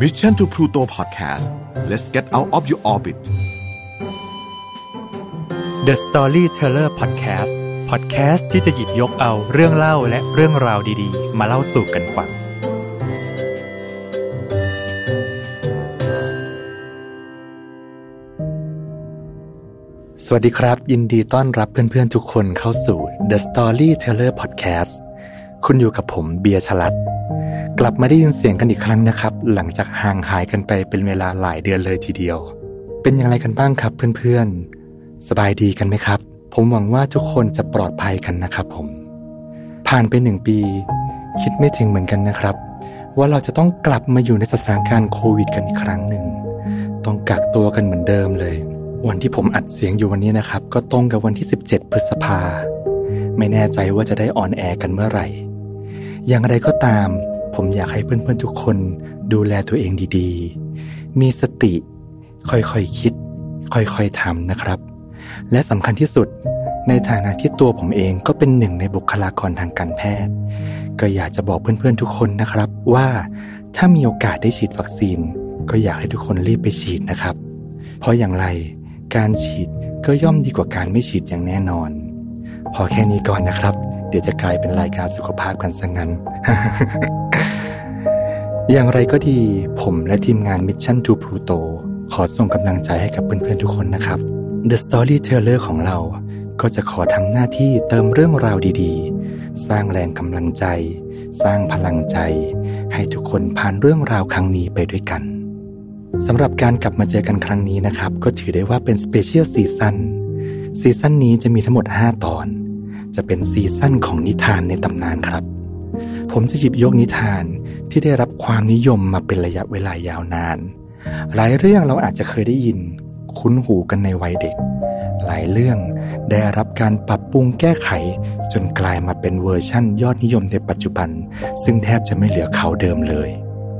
Mission to Pluto Podcast let's get out of your orbit The Storyteller Podcast Podcast ที่จะหยิบยกเอาเรื่องเล่าและเรื่องราวดีๆ มาเล่าสู่กันฟัง สวัสดีครับ ยินดีต้อนรับเพื่อนๆทุกคนเข้าสู่ The Storyteller Podcast คุณอยู่กับผมเบียร์ชลัด กลับมาได้ยินเสียงกันอีกครั้งนะครับ หลังจากห่างหายกันไปเป็นเวลาหลายเดือนเลยทีเดียว เป็นอย่างไรกันบ้างครับเพื่อนๆ สบายดีกันไหมครับ ผมหวังว่าทุกคนจะปลอดภัยกันนะครับผม ผ่านไปหนึ่งปี คิดไม่ถึงเหมือนกันนะครับ ว่าเราจะต้องกลับมาอยู่ในสถานการณ์โควิดกันอีกครั้งหนึ่ง ต้องกักตัวกันเหมือนเดิมเลย วันที่ผมอัดเสียงอยู่วันนี้นะครับ ก็ตรงกับวันที่ 17 พฤษภา ไม่แน่ใจว่าจะได้ออนแอร์กันเมื่อไหร่ อย่างไรก็ตาม ผมอยากให้เพื่อนๆทุกคนดูแลตัวเองดีๆ มีสติ ค่อยๆคิด ค่อยๆทำนะครับ และสำคัญที่สุด ในฐานะที่ตัวผมเองก็เป็นหนึ่งในบุคลากรทางการแพทย์ ก็อยากจะบอกเพื่อนๆทุกคนนะครับว่าถ้ามีโอกาสได้ฉีดวัคซีน ก็อยากให้ทุกคนรีบไปฉีดนะครับ เพราะอย่างไรการฉีดก็ย่อมดีกว่าการไม่ฉีดอย่างแน่นอน พอแค่นี้ก่อนนะครับ เดี๋ยวจะกลายเป็นรายการสุขภาพกันซะงั้น อย่างไรก็ดีผมและทีมงาน Mission to Pluto ขอส่งกำลังใจให้กับเพื่อนๆทุกคนนะครับ The Storyteller ของเราก็จะขอทำหน้าที่เติมเรื่องราวดีๆ สร้างแรงกำลังใจ สร้างพลังใจ ให้ทุกคนผ่านเรื่องราวครั้งนี้ไปด้วยกันสำหรับการกลับมาเจอกันครั้งนี้นะครับ ก็ถือได้ว่าเป็น special season ซีซั่นนี้จะมีทั้งหมด 5 ตอน จะเป็นซีซั่นของนิทานในตำนานครับ ผมจะหยิบยกนิทานที่ได้รับความนิยมมาเป็นระยะเวลายาวนาน หลายเรื่องเราอาจจะเคยได้ยิน คุ้นหูกันในวัยเด็ก หลายเรื่องได้รับการปรับปรุงแก้ไข จนกลายมาเป็นเวอร์ชั่นยอดนิยมในปัจจุบัน ซึ่งแทบจะไม่เหลือเขาเดิมเลย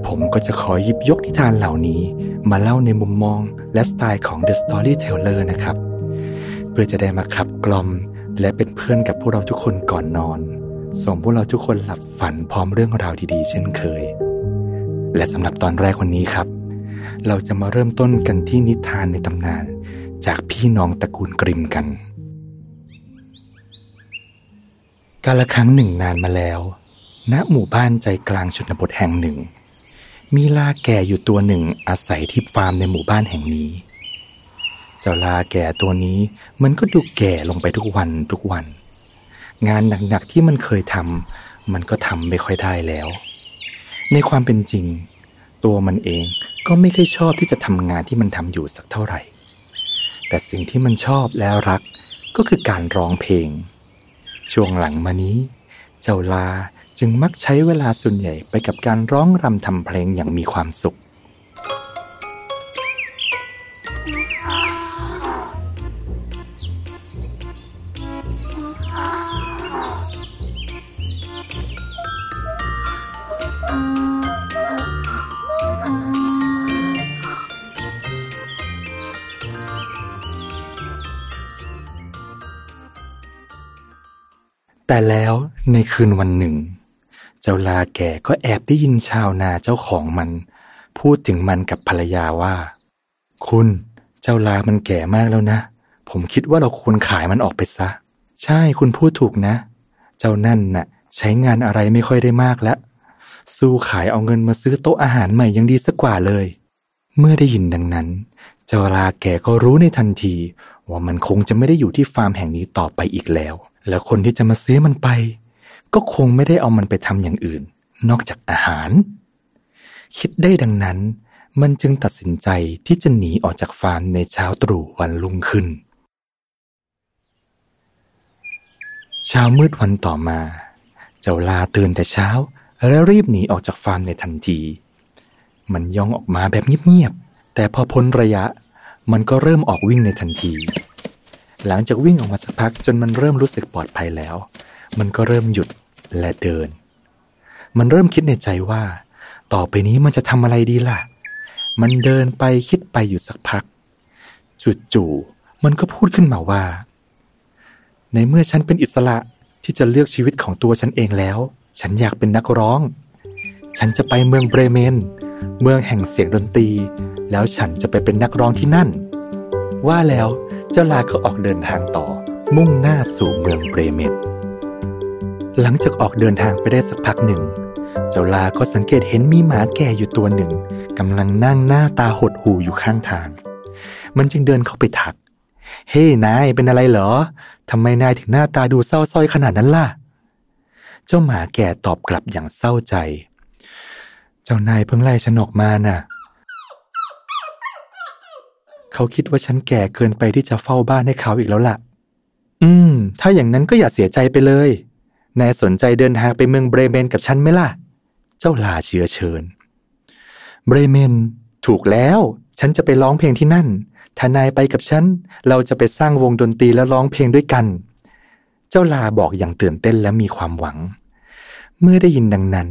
ผมก็จะขอหยิบยกนิทานเหล่านี้ มาเล่าในมุมมองและสไตล์ของ The Storyteller นะครับ เพื่อจะได้มาขับกล่อม และเป็นเพื่อนกับพวกเราทุกคนก่อนนอน ส่งพวกเราทุกคนหลับฝันพร้อมเรื่องราวดีๆ เช่นเคย และสำหรับตอนแรกวันนี้ครับ เราจะมาเริ่มต้นกันที่นิทานในตำนาน จากพี่น้องตระกูลกริมกัน กาลครั้งหนึ่งนานมาแล้ว ณหมู่บ้านใจกลางชนบทแห่งหนึ่ง มีลาแก่อยู่ตัวหนึ่งอาศัยที่ฟาร์มในหมู่บ้านแห่งนี้ เจ้าลาแก่ตัวนี้มันก็ดูแก่ลงไปทุกวันทุกวัน งานหนักๆที่มันเคยทำมันก็ทำไม่ค่อยได้แล้ว ในความเป็นจริง ตัวมันเองก็ไม่ค่อยชอบที่จะทำงานที่มันทำอยู่สักเท่าไหร่ แต่สิ่งที่มันชอบและรักก็คือการร้องเพลง ช่วงหลังมานี้ เจ้าลาจึงมักใช้เวลาส่วนใหญ่ไปกับการร้องรำทำเพลงอย่างมีความสุข แต่แล้วในคืนวันหนึ่ง เจ้าลาแก่ก็แอบได้ยินชาวนาเจ้าของมัน พูดถึงมันกับภรรยาว่า คุณเจ้าลามันแก่มากแล้วนะ ผมคิดว่าเราควรขายมันออกไปซะ ใช่คุณพูดถูกนะ เจ้านั่นน่ะ ใช้งานอะไรไม่ค่อยได้มากแล้วสู้ขายเอาเงินมาซื้อโต๊ะอาหารใหม่ยังดีสักกว่าเลย เมื่อได้ยินดังนั้น เจ้าลาแก่ก็รู้ในทันที ว่ามันคงจะไม่ได้อยู่ที่ฟาร์มแห่งนี้ต่อไปอีกแล้ว แล้วคนที่จะมาซื้อมันไป ก็คงไม่ได้เอามันไปทำอย่างอื่น นอกจากอาหาร คิดได้ดังนั้น มันจึงตัดสินใจที่จะหนีออกจากฟาร์มในเช้าตรู่วันรุ่งขึ้น เช้ามืดวันต่อมา เจ้าลาตื่นแต่เช้า และรีบหนีออกจากฟาร์มในทันที มันย่องออกมาแบบเงียบๆแต่พอพ้นระยะ มันก็เริ่มออกวิ่งในทันที หลังจากวิ่งออกมาสักพักจนมันเริ่มรู้สึกปลอดภัยแล้ว มันก็เริ่มหยุดและเดิน มันเริ่มคิดในใจว่า ต่อไปนี้มันจะทำอะไรดีล่ะ มันเดินไปคิดไปอยู่สักพัก จู่ๆมันก็พูดขึ้นมาว่า ในเมื่อฉันเป็นอิสระที่จะเลือกชีวิตของตัวฉันเองแล้ว ฉันอยากเป็นนักร้อง ฉันจะไปเมืองเบรเมน เมืองแห่งเสียงดนตรี แล้วฉันจะไปเป็นนักร้องที่นั่น ว่าแล้ว เจ้าลาก็ออกเดินทางต่อ มุ่งหน้าสู่เมืองเบรเมนหลังจากออกเดินทางไปได้สักพักหนึ่ง เจ้าลาก็สังเกตเห็นมีหมาแก่อยู่ตัวหนึ่งกำลังนั่งหน้าตาหดหู่อยู่ข้างทาง มันจึงเดินเข้าไปทัก เฮ้นายเป็นอะไรเหรอทำไมนายถึงหน้าตาดูเศร้าส้อยขนาดนั้นล่ะ เจ้าหมาแก่ตอบกลับอย่างเศร้าใจ เจ้านายเพิ่งไล่ฉันออกมาน่ะ เขาคิดว่าฉันแก่เกินไปที่จะเฝ้าบ้านให้เขาอีกแล้วล่ะ อืม ถ้าอย่างนั้นก็อย่าเสียใจไปเลย นายสนใจเดินทางไปเมืองเบรเมนกับฉันไหมล่ะ เจ้าลาเชื้อเชิญ เบรเมน ถูกแล้ว ฉันจะไปร้องเพลงที่นั่น ถ้านายไปกับฉัน เราจะไปสร้างวงดนตรีและร้องเพลงด้วยกัน เจ้าลาบอกอย่างตื่นเต้นและมีความหวัง เมื่อได้ยินดังนั้น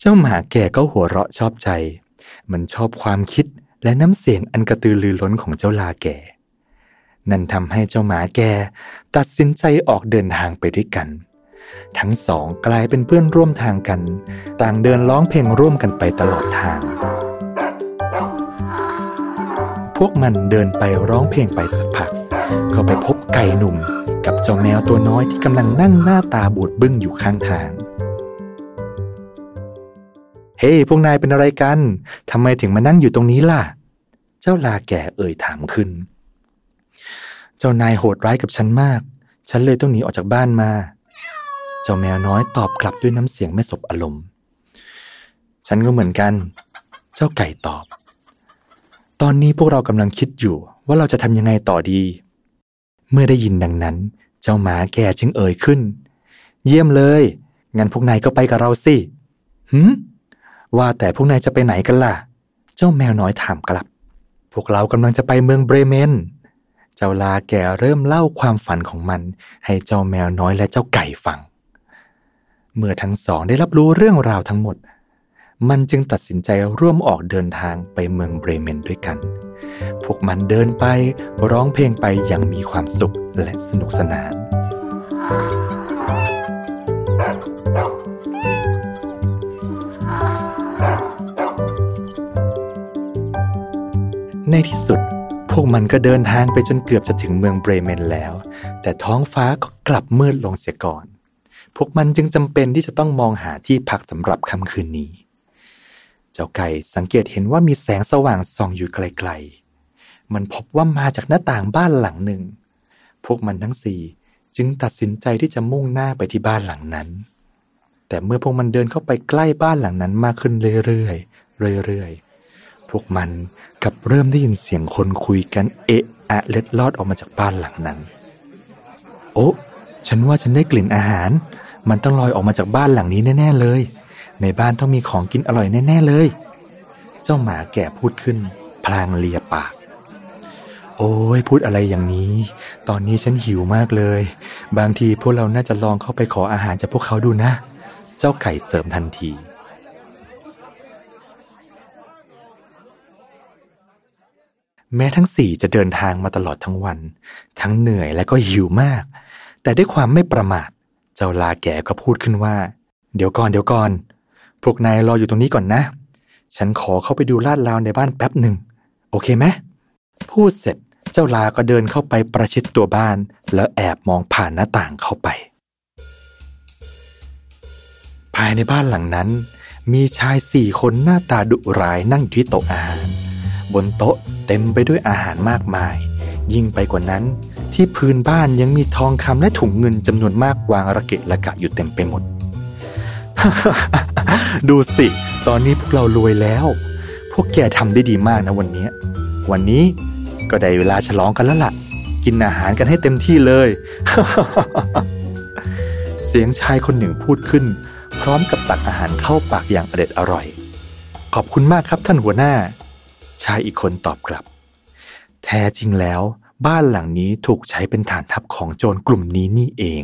เจ้าหมาแก่ก็หัวเราะชอบใจ มันชอบความคิด และน้ำเสียงอันกระตือรือร้นของเจ้าลาแก่ นั่นทำให้เจ้าหมาแก่ตัดสินใจออกเดินทางไปด้วยกัน ทั้งสองกลายเป็นเพื่อนร่วมทางกัน ต่างเดินร้องเพลงร่วมกันไปตลอดทาง พวกมันเดินไปร้องเพลงไปสักพัก ก็ไปพบไก่หนุ่มกับเจ้าแมวตัวน้อยที่กำลังนั่งหน้าตาบูดบึ้งอยู่ข้างทาง เฮ้ hey, พวกนายเป็นอะไรกัน ทำไมถึงมานั่งอยู่ตรงนี้ล่ะ เจ้าลาแก่เอ่ยถามขึ้น เจ้านายโหดร้ายกับฉันมาก ฉันเลยต้องหนีออกจากบ้านมา เจ้าแมวน้อยตอบกลับด้วยน้ำเสียงไม่สบอารมณ์ ฉันก็เหมือนกัน เจ้าไก่ตอบ ตอนนี้พวกเรากำลังคิดอยู่ว่าเราจะทำยังไงต่อดี เมื่อได้ยินดังนั้น เจ้าหมาแก่จึงเอ่ยขึ้น เยี่ยมเลย งั้นพวกนายก็ไปกับเราสิหืม ว่าแต่พวกนายจะไปไหนกันล่ะ เจ้าแมวน้อยถามกลับ พวกเรากำลังจะไปเมืองเบรเมน เจ้าลาแก่เริ่มเล่าความฝันของมัน ให้เจ้าแมวน้อยและเจ้าไก่ฟัง เมื่อทั้งสองได้รับรู้เรื่องราวทั้งหมด มันจึงตัดสินใจร่วมออกเดินทางไปเมืองเบรเมนด้วยกัน พวกมันเดินไปร้องเพลงไปอย่างมีความสุขและสนุกสนาน ในที่สุด พวกมันก็เดินทางไปจนเกือบจะถึงเมืองเบรเมนแล้ว แต่ท้องฟ้าก็กลับมืดลงเสียก่อน พวกมันจึงจำเป็นที่จะต้องมองหาที่พักสำหรับค่ำคืนนี้ เจ้าไก่สังเกตเห็นว่ามีแสงสว่างส่องอยู่ไกลๆ มันพบว่ามาจากหน้าต่างบ้านหลังหนึ่ง พวกมันทั้งสี่จึงตัดสินใจที่จะมุ่งหน้าไปที่บ้านหลังนั้น แต่เมื่อพวกมันเดินเข้าไปใกล้บ้านหลังนั้นมากขึ้นเรื่อยๆเรื่อยๆ พวกมันกับเริ่มได้ยินเสียงคนคุยกันเอะอะเล็ดลอดออกมาจากบ้านหลังนั้น โอ้ฉันว่าฉันได้กลิ่นอาหาร มันต้องลอยออกมาจากบ้านหลังนี้แน่ ๆ เลย ในบ้านต้องมีของกินอร่อยแน่ ๆ เลย เจ้าหมาแก่พูดขึ้น พลางเลียปาก โอ้ยพูดอะไรอย่างนี้ ตอนนี้ฉันหิวมากเลย บางทีพวกเราน่าจะลองเข้าไปขออาหารจากพวกเขาดูนะ เจ้าไก่เสริมทันที แม้ทั้งสี่จะเดินทางมาตลอดทั้งวัน ทั้งเหนื่อยและก็หิวมาก แต่ด้วยความไม่ประมาท เจ้าลาแก่ก็พูดขึ้นว่า เดี๋ยวก่อนเดี๋ยวก่อน พวกนายรออยู่ตรงนี้ก่อนนะ ฉันขอเข้าไปดูลาดราวในบ้านแป๊บหนึ่ง โอเคไหมพูดเสร็จเจ้าลาก็เดินเข้าไปประชิดตัวบ้าน แล้วแอบมองผ่านหน้าต่างเข้าไป ภายในบ้านหลังนั้น มีชายสี่คนหน้าตาดุร้ายนั่งอยู่ที่โต๊ะอาหาร บนโต๊ะเต็มไปด้วยอาหารมากมาย ยิ่งไปกว่านั้น ที่พื้นบ้านยังมีทองคำและถุงเงินจำนวนมากวางระเกะระกะอยู่เต็มไปหมด ดูสิ ตอนนี้พวกเรารวยแล้ว พวกแกทำได้ดีมากนะวันนี้ วันนี้ก็ได้เวลาฉลองกันแล้วล่ะ กินอาหารกันให้เต็มที่เลย เสียงชายคนหนึ่งพูดขึ้น พร้อมกับตักอาหารเข้าปากอย่างอเด็ดอร่อย ขอบคุณมากครับท่านหัวหน้า ชายอีกคนตอบกลับ แท้จริงแล้ว บ้านหลังนี้ถูกใช้เป็นฐานทัพของโจรกลุ่มนี้นี่เอง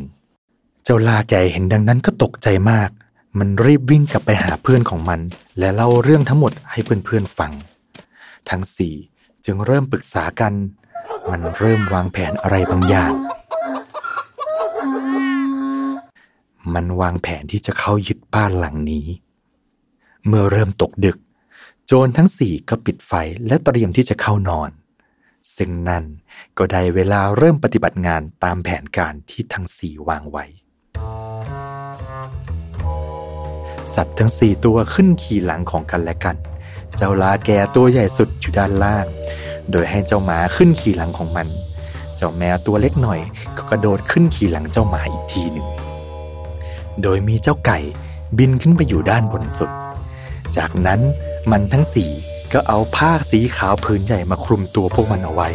เจ้าลาแกเห็นดังนั้นก็ตกใจมาก มันรีบวิ่งกลับไปหาเพื่อนของมัน และเล่าเรื่องทั้งหมดให้เพื่อนๆฟัง ทั้งสี่จึงเริ่มปรึกษากัน มันเริ่มวางแผนอะไรบางอย่าง มันวางแผนที่จะเข้ายึดบ้านหลังนี้ เมื่อเริ่มตกดึก โจรทั้งสี่ก็ปิดไฟและเตรียมที่จะเข้านอน ซึ่งนั่นก็ได้เวลาเริ่มปฏิบัติงานตามแผนการที่ทั้งสี่วางไว้ สัตว์ทั้งสี่ตัวขึ้นขี่หลังของกันและกัน เจ้าลาแกตัวใหญ่สุดอยู่ด้านล่าง โดยให้เจ้าหมาขึ้นขี่หลังของมัน เจ้าแมวตัวเล็กหน่อย ก็กระโดดขึ้นขี่หลังเจ้าหมาอีกทีหนึ่ง โดยมีเจ้าไก่บินขึ้นไปอยู่ด้านบนสุด จากนั้น มันทั้งสี่ก็เอาผ้าสีขาวผืนใหญ่มาคลุมตัวพวกมันเอาไว้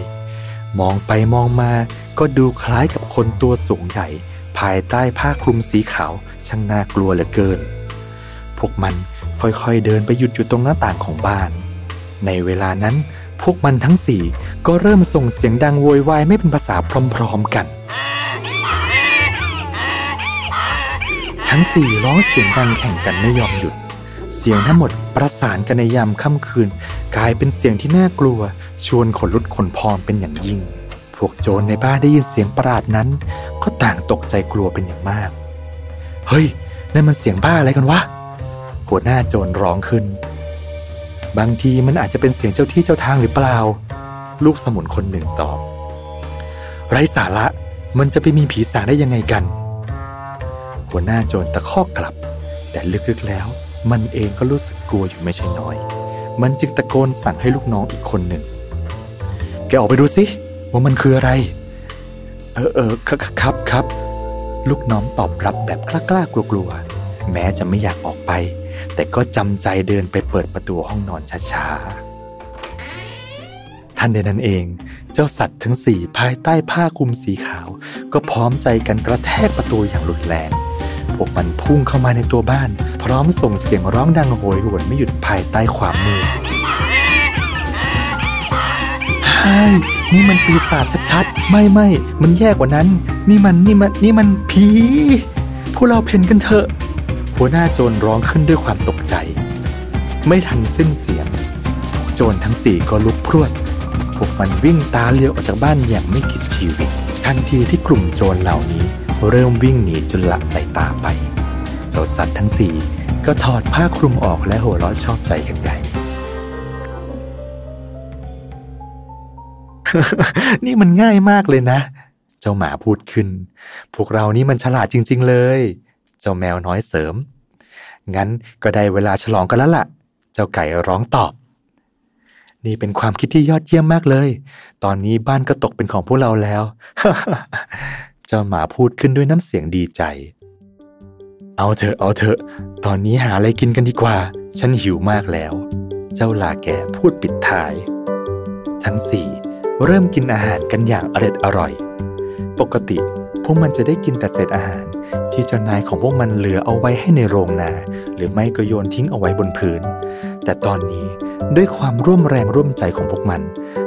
มองไปมองมาก็ดูคล้ายกับคนตัวสูงใหญ่ ภายใต้ผ้าคลุมสีขาวช่างน่ากลัวเหลือเกิน พวกมันค่อยๆเดินไปหยุดอยู่ตรงหน้าต่างของบ้าน ในเวลานั้นพวกมันทั้งสี่ก็เริ่มส่งเสียงดังโวยวายไม่เป็นภาษาพร้อมๆกัน ทั้งสี่ร้องเสียงดังแข่งกันไม่ยอมหยุด เสียงทั้งหมดประสานกันในยามค่ำคืน กลายเป็นเสียงที่น่ากลัว ชวนขนลุกขนพองเป็นอย่างยิ่ง พวกโจรในบ้านได้ยินเสียงประหลาดนั้น ก็ต่างตกใจกลัวเป็นอย่างมาก เฮ้ยนั่นมันเสียงบ้าอะไรกันวะหัวหน้าโจรร้องขึ้น บางทีมันอาจจะเป็นเสียงเจ้าที่เจ้าทางหรือเปล่า ลูกสมุนคนหนึ่งตอบ ไร้สาระมันจะไปมีผีสางได้ยังไงกัน หัวหน้าโจรตะคอกกลับ แต่ลึกๆแล้ว มันเองก็รู้สึกกลัวอยู่ไม่ใช่น้อย มันจึงตะโกนสั่งให้ลูกน้องอีกคนหนึ่ง แกออกไปดูสิว่ามันคืออะไร เออเออครับครับครับลูกน้องตอบรับแบบกล้าๆกลัวๆ แม้จะไม่อยากออกไป แต่ก็จำใจเดินไปเปิดประตูห้องนอนช้าๆท่านใดนั้นเอง เจ้าสัตว์ทั้งสี่ภายใต้ผ้าคลุมสีขาว ก็พร้อมใจกันกระแทกประตูอย่างรุนแรง พวกมันพุ่งเข้ามาในตัวบ้าน พร้อมส่งเสียงร้องดังโหยหวนไม่หยุดภายใต้ความมืดใช่นี่มันปีศาจชัดๆ ไม่ไม่ มันแย่กว่านั้น นี่มันนี่มันนี่มันผี พวกเราเพ่นกันเถอะ หัวหน้าโจรร้องขึ้นด้วยความตกใจ ไม่ทันสิ้นเสียง โจรทั้งสี่ก็ลุกพรวด พวกมันวิ่งตาเลียวออกจากบ้านอย่างไม่คิดชีวิต ทันทีที่กลุ่มโจรเหล่านี้ เริ่มวิ่งหนีจนละสายตาไปเจ้าสัตว์ทั้งสี่ก็ถอดผ้าคลุมออกและหัวเราะชอบใจกันใหญ่ นี่มันง่ายมากเลยนะ เจ้าหมาพูดขึ้น พวกเรานี่มันฉลาดจริง ๆ เลย เจ้าแมวน้อยเสริม งั้นก็ได้เวลาฉลองกันแล้วล่ะ เจ้าไก่ร้องตอบ นี่เป็นความคิดที่ยอดเยี่ยมมากเลย ตอนนี้บ้านก็ตกเป็นของพวกเราแล้ว เจ้าหมาพูดขึ้นด้วยน้ำเสียงดีใจ เอาเถอะเอาเถอะ ตอนนี้หาอะไรกินกันดีกว่า ฉันหิวมากแล้ว เจ้าลาแก่พูดปิดท้าย ทั้งสี่เริ่มกินอาหารกันอย่างอร็ดอร่อย ปกติพวกมันจะได้กินแต่เศษอาหาร ที่เจ้านายของพวกมันเหลือเอาไว้ให้ในโรงนา หรือไม่ก็โยนทิ้งเอาไว้บนพื้น แต่ตอนนี้ ด้วยความร่วมแรงร่วมใจของพวกมัน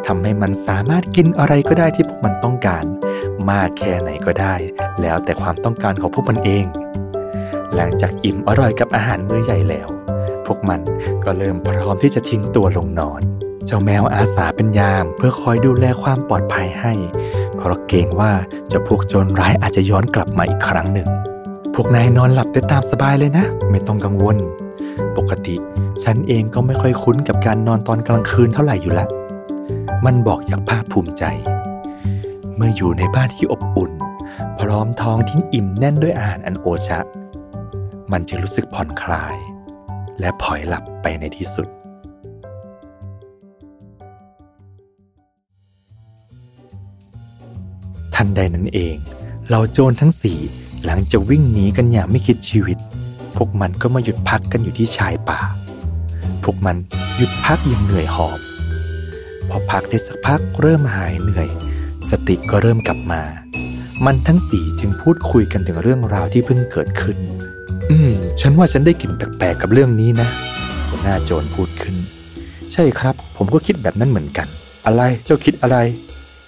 ทำให้มันสามารถกินอะไรก็ได้ที่พวกมันต้องการ มากแค่ไหนก็ได้ แล้วแต่ความต้องการของพวกมันเอง หลังจากอิ่มอร่อยกับอาหารมื้อใหญ่แล้ว พวกมันก็เริ่มพร้อมที่จะทิ้งตัวลงนอน เจ้าแมวอาสาเป็นยาม เพื่อคอยดูแลความปลอดภัยให้ เพราะเกรงว่าเจ้าพวกโจรร้ายอาจจะย้อนกลับมาอีกครั้งหนึ่ง พวกนายนอนหลับได้ตามสบายเลยนะ ไม่ต้องกังวล ปกติ ฉันเองก็ไม่ค่อยคุ้นกับการนอนตอนกลางคืนเท่าไหร่อยู่ละ มันบอกอย่างภาคภูมิใจ เมื่ออยู่ในบ้านที่อบอุ่น พร้อมท้องที่อิ่มแน่นด้วยอาหารอันโอชะ มันจะรู้สึกผ่อนคลาย และพลอยหลับไปในที่สุดทันใดนั้นเอง เราโจรทั้งสี่หลังจากวิ่งหนีกันอย่างไม่คิดชีวิต พวกมันก็มาหยุดพักกันอยู่ที่ชายป่า พวกมันหยุดพักอย่างเหนื่อยหอบ พอพักได้สักพักเริ่มหายเหนื่อย สติก็เริ่มกลับมา มันทั้งสี่จึงพูดคุยกันถึงเรื่องราวที่เพิ่งเกิดขึ้น อืม ฉันว่าฉันได้กลิ่นแปลกๆกับเรื่องนี้นะหัวหน้าโจรพูดขึ้น ใช่ครับ ผมก็คิดแบบนั้นเหมือนกัน อะไรเจ้าคิดอะไร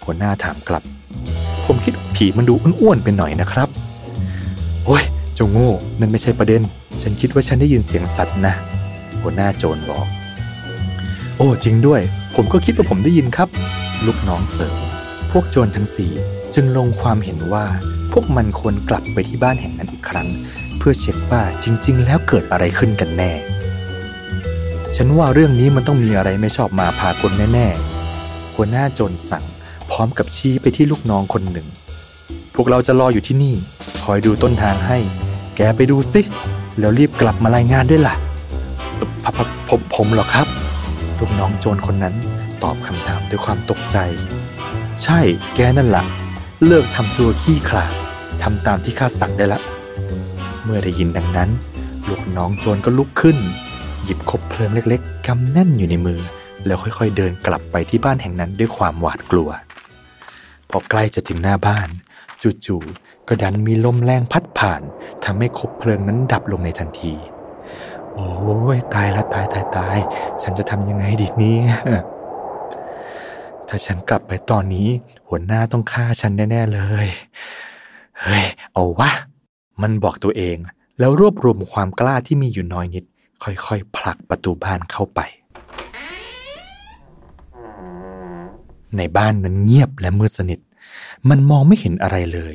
หัวหน้าถามกลับ ผมคิดผีมันดูอ้วนๆไปหน่อยนะครับ เจ้าโง่นั่นไม่ใช่ประเด็น ฉันคิดว่าฉันได้ยินเสียงสัตว์นะ หัวหน้าโจรบอก โอ้จริงด้วย ผมก็คิดว่าผมได้ยินครับ ลูกน้องเสริมพวกโจรทั้งสี่จึงลงความเห็นว่าพวกมันควรกลับไปที่บ้านแห่งนั้นอีกครั้ง เพื่อเช็คว่าจริง ๆ แล้วเกิดอะไรขึ้นกันแน่ ฉันว่าเรื่องนี้มันต้องมีอะไรไม่ชอบมาพากลแน่ๆหัวหน้าโจรสั่ง พร้อมกับชี้ไปที่ลูกน้องคนหนึ่ง พวกเราจะรออยู่ที่นี่ คอยดูต้นทางให้ แกไปดูสิ แล้วรีบกลับมารายงานด้วยล่ะพพผมผมเหรอครับ ลูกน้องโจรคนนั้นตอบคำถามด้วยความตกใจ ใช่แกนั่นละ่ะ เลิกทำตัวขี้ขลาดทำตามที่ข้าสั่งได้ละ เมื่อได้ยินดังนั้น ลูกน้องโจรก็ลุกขึ้น หยิบคบเพลิงเล็กๆกำแน่นอยู่ในมือ แล้วค่อยๆเดินกลับไปที่บ้านแห่งนั้นด้วยความหวาดกลัว พอใกล้จะถึงหน้าบ้าน จู่ๆ ก็ดันมีลมแรงพัดผ่านทำให้คบเพลิงนั้นดับลงในทันที โอ้ยตายละตายตายตาย ฉันจะทำยังไงดีนี่ถ้าฉันกลับไปตอนนี้ หัวหน้าต้องฆ่าฉันแน่ ๆ เลย เฮ้ย เอาวะ มันบอกตัวเอง แล้วรวบรวมความกล้าที่มีอยู่น้อยนิด ค่อยๆผลักประตูบ้านเข้าไป ในบ้านนั้นเงียบและมืดสนิท มันมองไม่เห็นอะไรเลย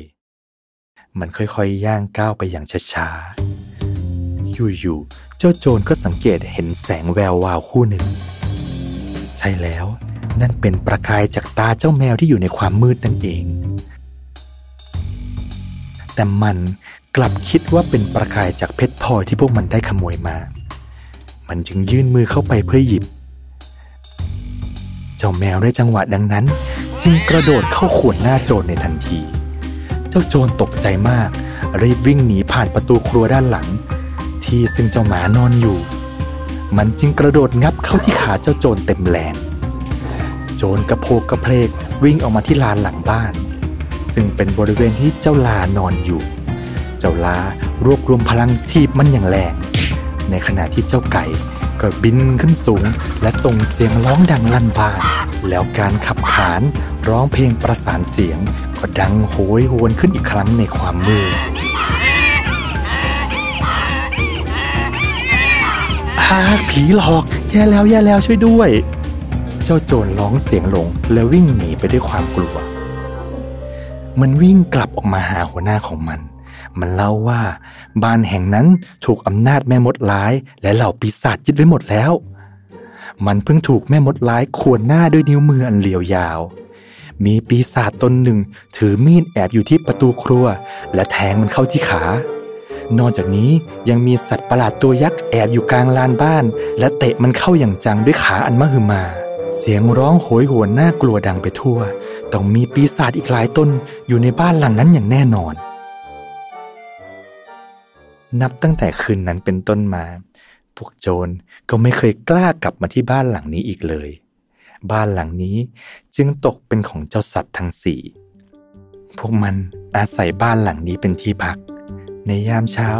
มันค่อยๆย่างก้าวไปอย่างช้าๆ อยู่ๆ เจ้าโจรก็สังเกตเห็นแสงแวววาวคู่หนึ่ง ใช่แล้ว นั่นเป็นประกายจากตาเจ้าแมวที่อยู่ในความมืดนั่นเอง แต่มันกลับคิดว่าเป็นประกายจากเพชรพลอยที่พวกมันได้ขโมยมา มันจึงยื่นมือเข้าไปเพื่อหยิบ เจ้าแมวได้จังหวะดังนั้น จึงกระโดดเข้าขวนหน้าโจรในทันที เจ้าโจรตกใจมาก รีบวิ่งหนีผ่านประตูครัวด้านหลัง ที่ซึ่งเจ้าหมานอนอยู่ มันจึงกระโดดงับเข้าที่ขาเจ้าโจรเต็มแรงโจรกระโพกกระเพลกวิ่งออกมาที่ลานหลังบ้าน ซึ่งเป็นบริเวณที่เจ้าลานอนอยู่ เจ้าลารวบรวมพลังทีบมันอย่างแรง ในขณะที่เจ้าไก่ก็บินขึ้นสูงและส่งเสียงร้องดังลั่นบ้าน แล้วการขับขานร้องเพลงประสานเสียง ก็ดังโหยหวนขึ้นอีกครั้งในความมืดฮาผีหลอก แย่แล้วแย่แล้วช่วยด้วย เจ้าโจรร้องเสียงหลง แล้ววิ่งหนีไปด้วยความกลัว มันวิ่งกลับออกมาหาหัวหน้าของมัน มันเล่าว่า บ้านแห่งนั้นถูกอำนาจแม่มดร้าย และเหล่าปีศาจยึดไว้หมดแล้ว มันเพิ่งถูกแม่มดร้ายข่วนหน้าด้วยนิ้วมืออันเหลียวยาว มีปีศาจตนหนึ่ง ถือมีดแอบอยู่ที่ประตูครัว และแทงมันเข้าที่ขา นอกจากนี้ยังมีสัตว์ประหลาดตัวยักษ์แอบอยู่กลางลานบ้าน และเตะมันเข้าอย่างจังด้วยขาอันมหึมา เสียงร้องโหยหวนน่ากลัวดังไปทั่ว ต้องมีปีศาจอีกหลายตนอยู่ในบ้านหลังนั้นอย่างแน่นอน นับตั้งแต่คืนนั้นเป็นต้นมา พวกโจรก็ไม่เคยกล้ากลับมาที่บ้านหลังนี้อีกเลย บ้านหลังนี้จึงตกเป็นของเจ้าสัตว์ทั้งสี่ พวกมันอาศัยบ้านหลังนี้เป็นที่พัก ในยามเช้า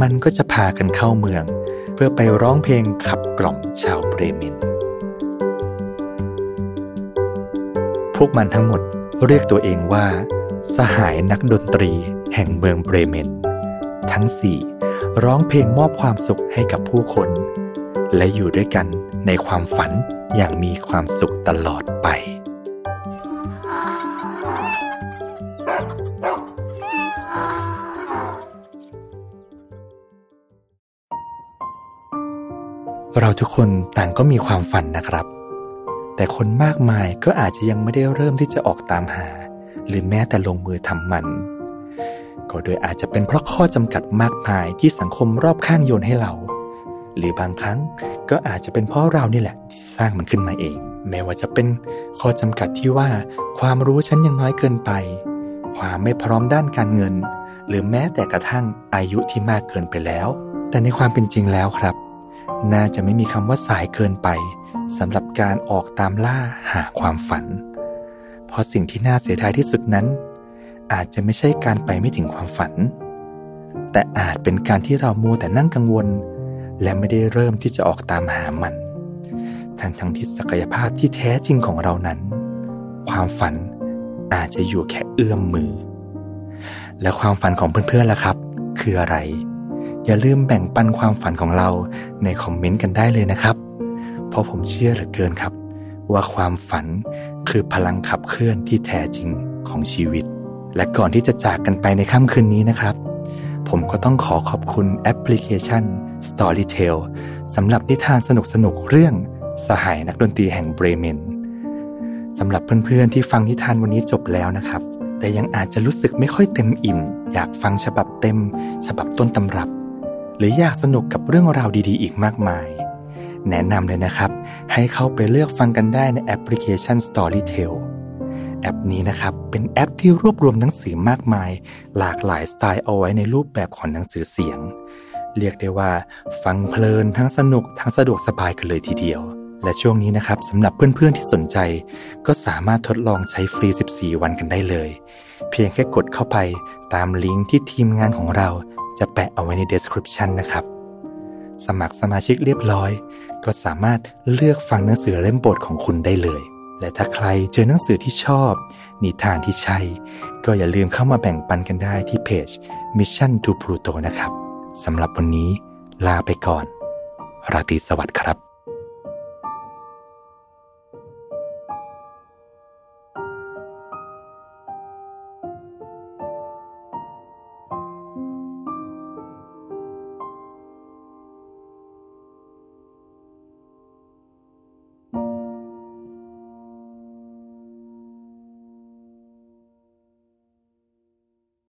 มันก็จะพากันเข้าเมือง เพื่อไปร้องเพลงขับกล่อมชาวเบรเมน พวกมันทั้งหมดเรียกตัวเองว่า สหายนักดนตรีแห่งเมืองเบรเมน ทั้งสี่ร้องเพลงมอบความสุขให้กับผู้คน และอยู่ด้วยกันในความฝัน อย่างมีความสุขตลอดไป เราทุกคนต่างก็มีความฝันนะครับ แต่คนมากมายก็อาจจะยังไม่ได้เริ่มที่จะออกตามหา หรือแม้แต่ลงมือทำมัน ก็โดยอาจจะเป็นเพราะข้อจำกัดมากมายที่สังคมรอบข้างโยนให้เรา หรือบางครั้งก็อาจจะเป็นเพราะเรานี่แหละที่สร้างมันขึ้นมาเองแม้ว่าจะเป็นข้อจำกัดที่ว่า ความรู้ฉันยังน้อยเกินไป ความไม่พร้อมด้านการเงิน หรือแม้แต่กระทั่งอายุที่มากเกินไปแล้ว แต่ในความเป็นจริงแล้วครับ น่าจะไม่มีคำว่าสายเกินไปสำหรับการออกตามล่าหาความฝัน เพราะสิ่งที่น่าเสียดายที่สุดนั้น อาจจะไม่ใช่การไปไม่ถึงความฝัน แต่อาจเป็นการที่เรามัวแต่นั่งกังวล และไม่ได้เริ่มที่จะออกตามหามัน ทั้งทั้งที่ศักยภาพที่แท้จริงของเรานั้น ความฝันอาจจะอยู่แค่เอื้อมมือ และความฝันของเพื่อนๆล่ะครับ คืออะไร อย่าลืมแบ่งปันความฝันของเราในคอมเมนต์กันได้เลยนะครับ เพราะผมเชื่อเหลือเกินครับ ว่าความฝันคือพลังขับเคลื่อนที่แท้จริงของชีวิต และก่อนที่จะจากกันไปในค่ำคืนนี้นะครับ ผมก็ต้องขอขอบคุณแอปพลิเคชัน Storytel สำหรับนิทานสนุกๆเรื่องสหายนักดนตรีแห่งเบรเมนสำหรับเพื่อนๆที่ฟังนิทานวันนี้จบแล้วนะครับ แต่ยังอาจจะรู้สึกไม่ค่อยเต็มอิ่ม อยากฟังฉบับเต็ม ฉบับต้นตำรับ หรืออยากสนุกกับเรื่องราวดีๆ อีกมากมาย แนะนำเลยนะครับ ให้เข้าไปเลือกฟังกันได้ในแอปพลิเคชัน Storytel แอปนี้นะครับ เป็นแอปที่รวบรวมหนังสือมากมาย หลากหลายสไตล์เอาไว้ในรูปแบบของหนังสือเสียง เรียกได้ว่า ฟังเพลินทั้งสนุกทั้งสะดวกสบายกันเลยทีเดียว และช่วงนี้นะครับสำหรับเพื่อนๆที่สนใจ ก็สามารถทดลองใช้ฟรี 14 วันกันได้เลย เพียงแค่กดเข้าไปตามลิงก์ที่ทีมงานของเราจะแปะเอาไว้ใน description นะครับ สมัครสมาชิกเรียบร้อย ก็สามารถเลือกฟังหนังสือเล่มโปรดของคุณได้เลย และถ้าใครเจอหนังสือที่ชอบ นิทานที่ใช่ ก็อย่าลืมเข้ามาแบ่งปันกันได้ที่เพจ Mission to Pluto นะครับ สำหรับวันนี้ลาไปก่อน ราตรีสวัสดิ์ครับ